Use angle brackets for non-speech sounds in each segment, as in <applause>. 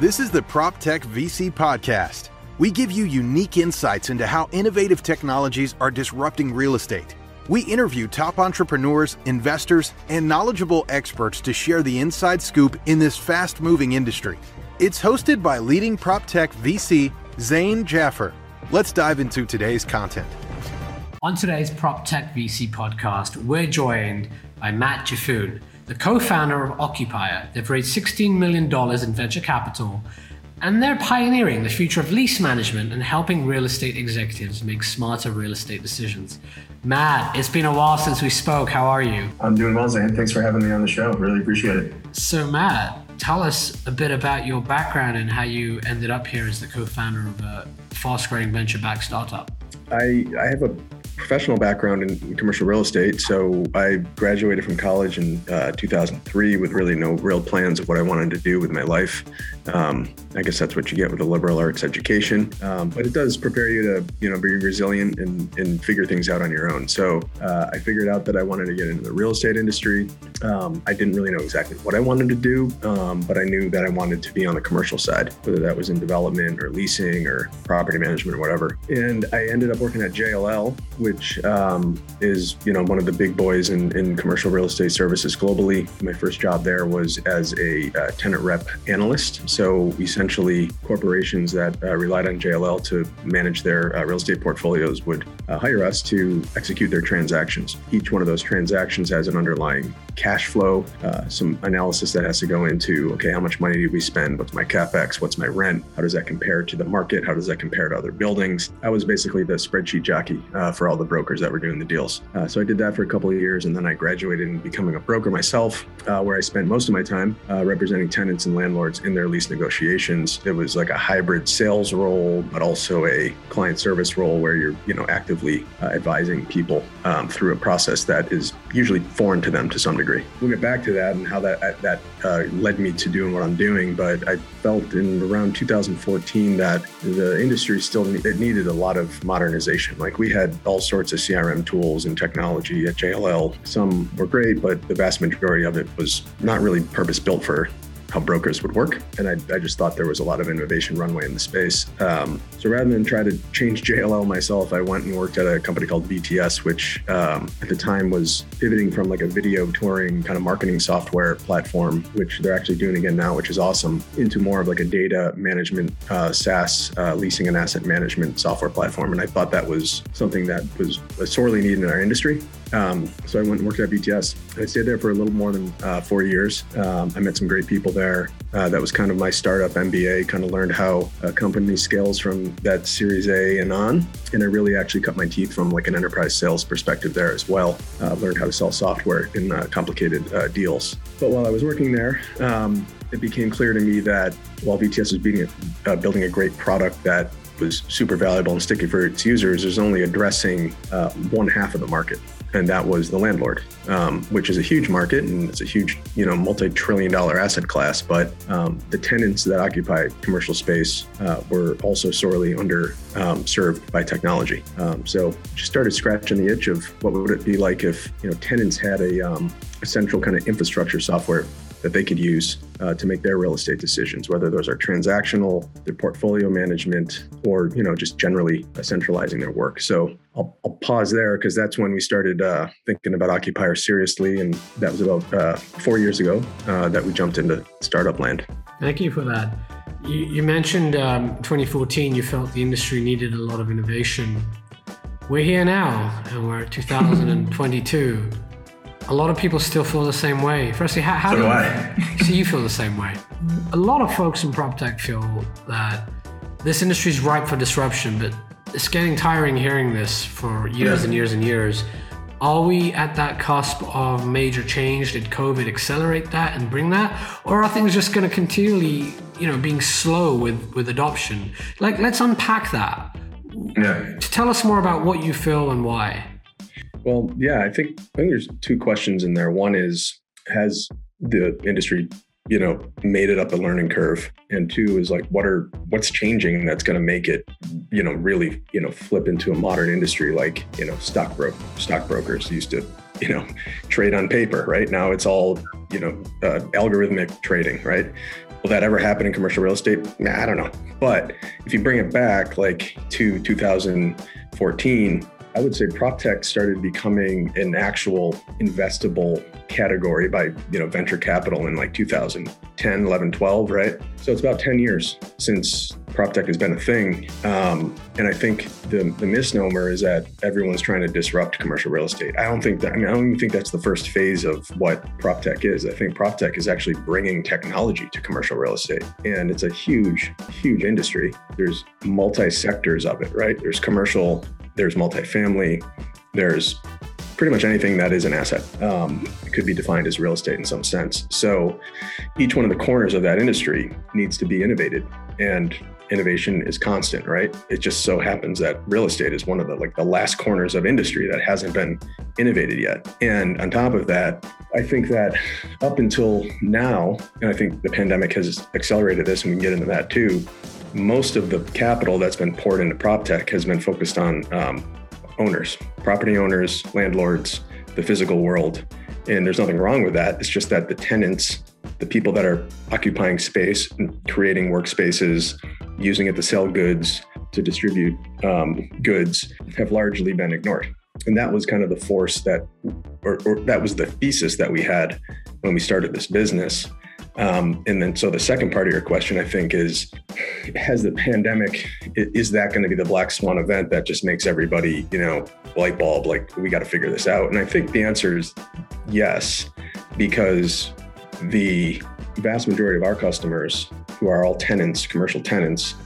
This is the PropTech VC Podcast. We give you unique insights into how innovative technologies are disrupting real estate. We interview top entrepreneurs, investors, and knowledgeable experts to share the inside scoop in this fast moving industry. It's hosted by leading PropTech VC Zain Jaffer. Let's dive into today's content. On today's PropTech VC podcast, we're joined by Matt Jaffoon, the co founder of Occupier. They've raised $16 million in venture capital, and they're pioneering the future of lease management and helping real estate executives make smarter real estate decisions. Matt, it's been a while since we spoke. How are you? I'm doing well, Zain. Thanks for having me on the show. Really appreciate it. So, Matt, tell us a bit about your background and how you ended up here as the co founder of a fast growing venture backed startup. I, I have a professional background in commercial real estate. So I graduated from college in uh, 2003 with really no real plans of what I wanted to do with my life. Um, I guess that's what you get with a liberal arts education, um, but it does prepare you to, you know, be resilient and, and figure things out on your own. So uh, I figured out that I wanted to get into the real estate industry. Um, I didn't really know exactly what I wanted to do, um, but I knew that I wanted to be on the commercial side, whether that was in development or leasing or property management or whatever. And I ended up working at JLL, which um, is, you know, one of the big boys in, in commercial real estate services globally. My first job there was as a uh, tenant rep analyst. So essentially, corporations that uh, relied on JLL to manage their uh, real estate portfolios would uh, hire us to execute their transactions. Each one of those transactions has an underlying cash flow, uh, some analysis that has to go into okay, how much money did we spend? What's my capex? What's my rent? How does that compare to the market? How does that compare to other buildings? I was basically the spreadsheet jockey uh, for all the brokers that were doing the deals. Uh, so I did that for a couple of years, and then I graduated in becoming a broker myself, uh, where I spent most of my time uh, representing tenants and landlords in their lease negotiations. It was like a hybrid sales role, but also a client service role where you're you know actively uh, advising people um, through a process that is usually foreign to them to some degree. We'll get back to that and how that uh, that uh, led me to doing what I'm doing. But I felt in around 2014 that the industry still it needed a lot of modernization. Like we had all sorts of CRM tools and technology at JLL. Some were great, but the vast majority of it was not really purpose built for how brokers would work. And I, I, just thought there was a lot of innovation runway in the space. Um, so rather than try to change JLL myself, I went and worked at a company called VTS, which um, at the time was pivoting from like a video touring kind of marketing software platform, which they're actually doing again now, which is awesome, into more of like a data management uh, SaaS uh, leasing and asset management software platform. And I thought that was something that was sorely needed in our industry. Um, so I went and worked at VTS. I stayed there for a little more than uh, four years. Um, I met some great people there. Uh, that was kind of my startup MBA, kind of learned how a company scales from that Series A and on. And I really actually cut my teeth from like an enterprise sales perspective there as well. Uh, learned how to sell software in uh, complicated uh, deals. But while I was working there, um, it became clear to me that while VTS was being, uh, building a great product that was super valuable and sticky for its users, is only addressing uh, one half of the market and that was the landlord, um, which is a huge market and it's a huge, you know, multi-trillion-dollar asset class. But um, the tenants that occupy commercial space uh, were also sorely under um, by technology. Um, so just started scratching the itch of what would it be like if you know tenants had a, um, a central kind of infrastructure software that they could use uh, to make their real estate decisions, whether those are transactional, their portfolio management, or you know just generally centralizing their work. So I'll, I'll pause there because that's when we started uh, thinking about Occupier seriously, and that was about uh, four years ago uh, that we jumped into startup land. Thank you for that. You, you mentioned um, 2014. You felt the industry needed a lot of innovation. We're here now, and we're <laughs> 2022 a lot of people still feel the same way. Firstly, how, how so do, do I. <laughs> so you feel the same way? A lot of folks in prop tech feel that this industry is ripe for disruption, but it's getting tiring hearing this for years yeah. and years and years. Are we at that cusp of major change? Did COVID accelerate that and bring that, or are things just going to continually, you know, being slow with with adoption? Like, let's unpack that. Yeah. To Tell us more about what you feel and why. Well, yeah, I think I think there's two questions in there. One is has the industry, you know, made it up a learning curve, and two is like what are what's changing that's going to make it, you know, really, you know, flip into a modern industry like you know stock bro stockbrokers used to you know, <laughs> trade on paper, right? Now it's all, you know, uh, algorithmic trading, right? Will that ever happen in commercial real estate? Nah, I don't know. But if you bring it back like to 2014, I would say prop tech started becoming an actual investable category by you know venture capital in like 2010, 11, 12, right? So it's about 10 years since prop tech has been a thing. Um, and I think the, the misnomer is that everyone's trying to disrupt commercial real estate. I don't think that, I mean, I don't even think that's the first phase of what prop tech is. I think prop tech is actually bringing technology to commercial real estate. And it's a huge, huge industry. There's multi sectors of it, right? There's commercial, there's multifamily, there's pretty much anything that is an asset um, could be defined as real estate in some sense. So each one of the corners of that industry needs to be innovated. And innovation is constant, right? It just so happens that real estate is one of the like the last corners of industry that hasn't been innovated yet. And on top of that, I think that up until now, and I think the pandemic has accelerated this, and we can get into that too. Most of the capital that's been poured into prop tech has been focused on um, owners, property owners, landlords, the physical world. And there's nothing wrong with that. It's just that the tenants, the people that are occupying space creating workspaces, using it to sell goods, to distribute um, goods, have largely been ignored. And that was kind of the force that, or, or that was the thesis that we had when we started this business. Um, and then, so the second part of your question, I think, is has the pandemic, is that going to be the black swan event that just makes everybody, you know, light bulb, like we got to figure this out? And I think the answer is yes, because the vast majority of our customers, who are all tenants, commercial tenants,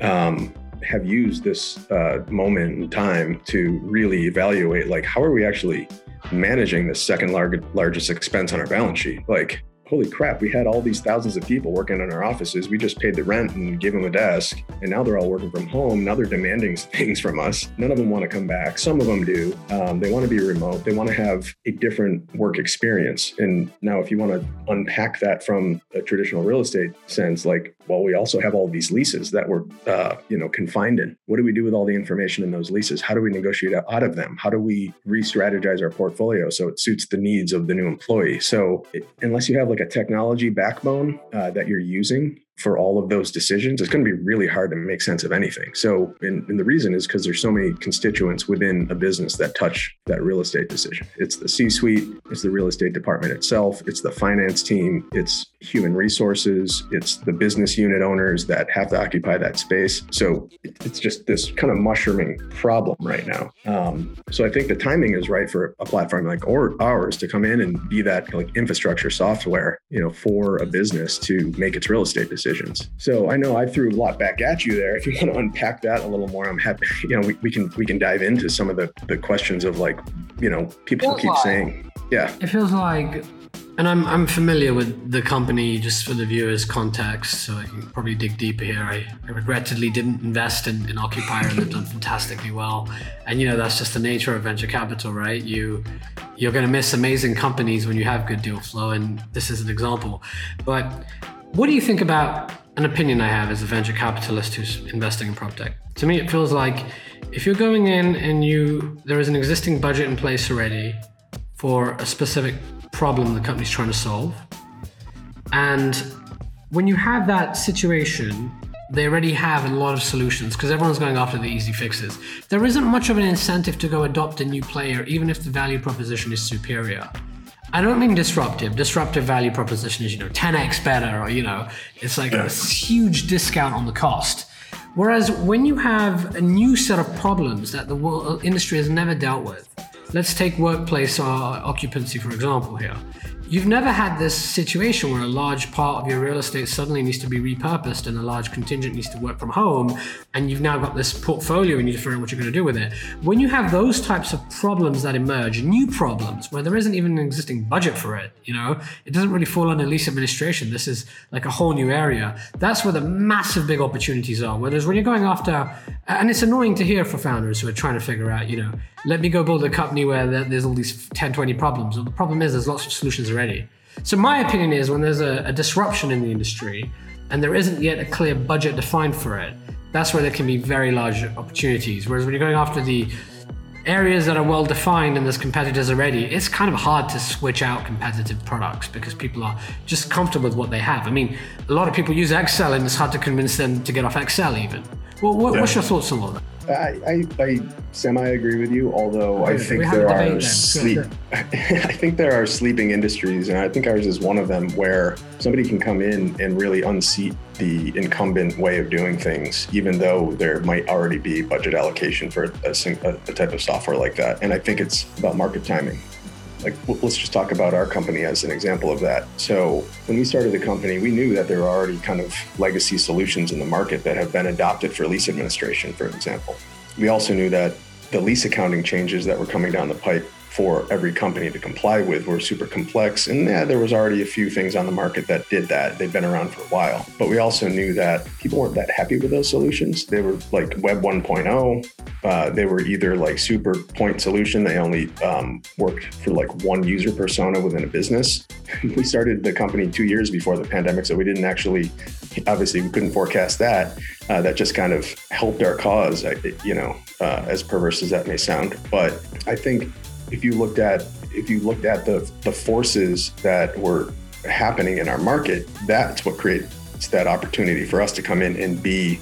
um, have used this uh, moment in time to really evaluate like how are we actually managing the second lar- largest expense on our balance sheet like holy crap, we had all these thousands of people working in our offices. We just paid the rent and gave them a desk. And now they're all working from home. Now they're demanding <laughs> things from us. None of them want to come back. Some of them do. Um, they want to be remote. They want to have a different work experience. And now, if you want to unpack that from a traditional real estate sense, like, well, we also have all these leases that we're, uh, you know, confined in. What do we do with all the information in those leases? How do we negotiate out of them? How do we re-strategize our portfolio so it suits the needs of the new employee? So, it, unless you have like a technology backbone uh, that you're using for all of those decisions, it's going to be really hard to make sense of anything. So, and, and the reason is because there's so many constituents within a business that touch that real estate decision. It's the C suite, it's the real estate department itself, it's the finance team, it's human resources, it's the business unit owners that have to occupy that space. So, it's just this kind of mushrooming problem right now. Um, so, I think the timing is right for a platform like ours to come in and be that like infrastructure software, you know, for a business to make its real estate decision decisions. So I know I threw a lot back at you there. If you want to unpack that a little more, I'm happy. You know, we, we can we can dive into some of the the questions of like, you know, people keep like, saying, yeah. It feels like and I'm, I'm familiar with the company just for the viewers' context, so I can probably dig deeper here. I, I regrettably didn't invest in, in Occupier and they've done <laughs> fantastically well. And you know, that's just the nature of venture capital, right? You you're gonna miss amazing companies when you have good deal flow, and this is an example. But what do you think about an opinion I have as a venture capitalist who's investing in prop tech? To me, it feels like if you're going in and you there is an existing budget in place already for a specific problem the company's trying to solve, and when you have that situation, they already have a lot of solutions because everyone's going after the easy fixes. There isn't much of an incentive to go adopt a new player, even if the value proposition is superior. I don't mean disruptive. Disruptive value proposition is, you know, 10x better, or, you know, it's like a huge discount on the cost. Whereas when you have a new set of problems that the world, industry has never dealt with, let's take workplace or occupancy, for example, here. You've never had this situation where a large part of your real estate suddenly needs to be repurposed and a large contingent needs to work from home, and you've now got this portfolio and you need to figure out what you're going to do with it. When you have those types of problems that emerge, new problems where there isn't even an existing budget for it, you know, it doesn't really fall under lease administration. This is like a whole new area. That's where the massive big opportunities are. Whereas when you're going after, and it's annoying to hear for founders who are trying to figure out, you know, let me go build a company where there's all these 10, 20 problems. Well, the problem is there's lots of solutions already. So my opinion is when there's a, a disruption in the industry and there isn't yet a clear budget defined for it, that's where there can be very large opportunities. Whereas when you're going after the areas that are well defined and there's competitors already, it's kind of hard to switch out competitive products because people are just comfortable with what they have. I mean, a lot of people use Excel and it's hard to convince them to get off Excel even. Well, what, yeah. what's your thoughts on all that? I, I, I semi agree with you, although I think there are sleep. <laughs> I think there are sleeping industries, and I think ours is one of them where somebody can come in and really unseat the incumbent way of doing things, even though there might already be budget allocation for a, a, a type of software like that. And I think it's about market timing like let's just talk about our company as an example of that. So when we started the company, we knew that there are already kind of legacy solutions in the market that have been adopted for lease administration, for example. We also knew that the lease accounting changes that were coming down the pipe for every company to comply with were super complex. And yeah, there was already a few things on the market that did that. They've been around for a while. But we also knew that people weren't that happy with those solutions. They were like Web 1.0. Uh, they were either like super point solution. They only um, worked for like one user persona within a business. <laughs> we started the company two years before the pandemic, so we didn't actually, obviously, we couldn't forecast that. Uh, that just kind of helped our cause, you know, uh, as perverse as that may sound. But I think if you looked at if you looked at the the forces that were happening in our market, that's what creates that opportunity for us to come in and be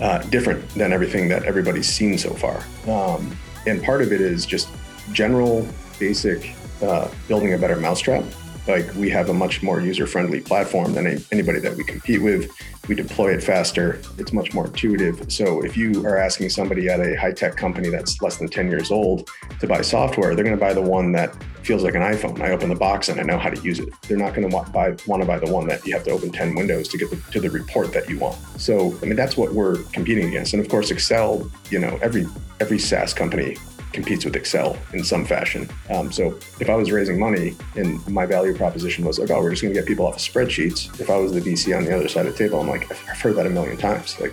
uh, different than everything that everybody's seen so far. Um, and part of it is just general, basic uh, building a better mousetrap like we have a much more user-friendly platform than anybody that we compete with. We deploy it faster. It's much more intuitive. So if you are asking somebody at a high-tech company that's less than 10 years old to buy software, they're going to buy the one that feels like an iPhone. I open the box and I know how to use it. They're not going to buy want to buy the one that you have to open 10 windows to get the, to the report that you want. So I mean that's what we're competing against. And of course Excel, you know, every every SaaS company competes with Excel in some fashion. Um, so if I was raising money and my value proposition was like, oh, we're just going to get people off of spreadsheets. If I was the VC on the other side of the table, I'm like, I've heard that a million times. Like,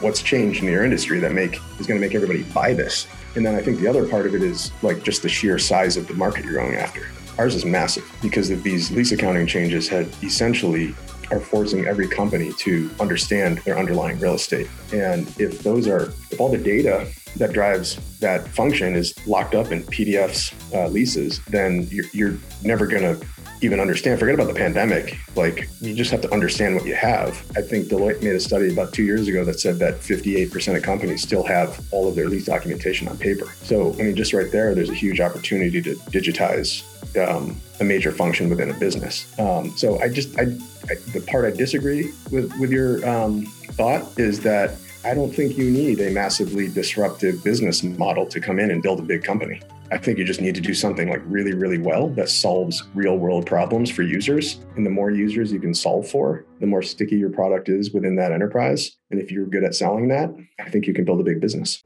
what's changed in your industry that make is going to make everybody buy this? And then I think the other part of it is like just the sheer size of the market you're going after. Ours is massive because of these lease accounting changes had essentially are forcing every company to understand their underlying real estate. And if those are, if all the data that drives that function is locked up in PDFs uh, leases, then you're, you're never going to even understand. Forget about the pandemic. Like you just have to understand what you have. I think Deloitte made a study about two years ago that said that 58% of companies still have all of their lease documentation on paper. So I mean, just right there, there's a huge opportunity to digitize um, a major function within a business. Um, so I just, I, I, the part I disagree with with your um, thought is that I don't think you need a massively disruptive business model to come in and build a big company. I think you just need to do something like really, really well that solves real world problems for users. And the more users you can solve for, the more sticky your product is within that enterprise. And if you're good at selling that, I think you can build a big business.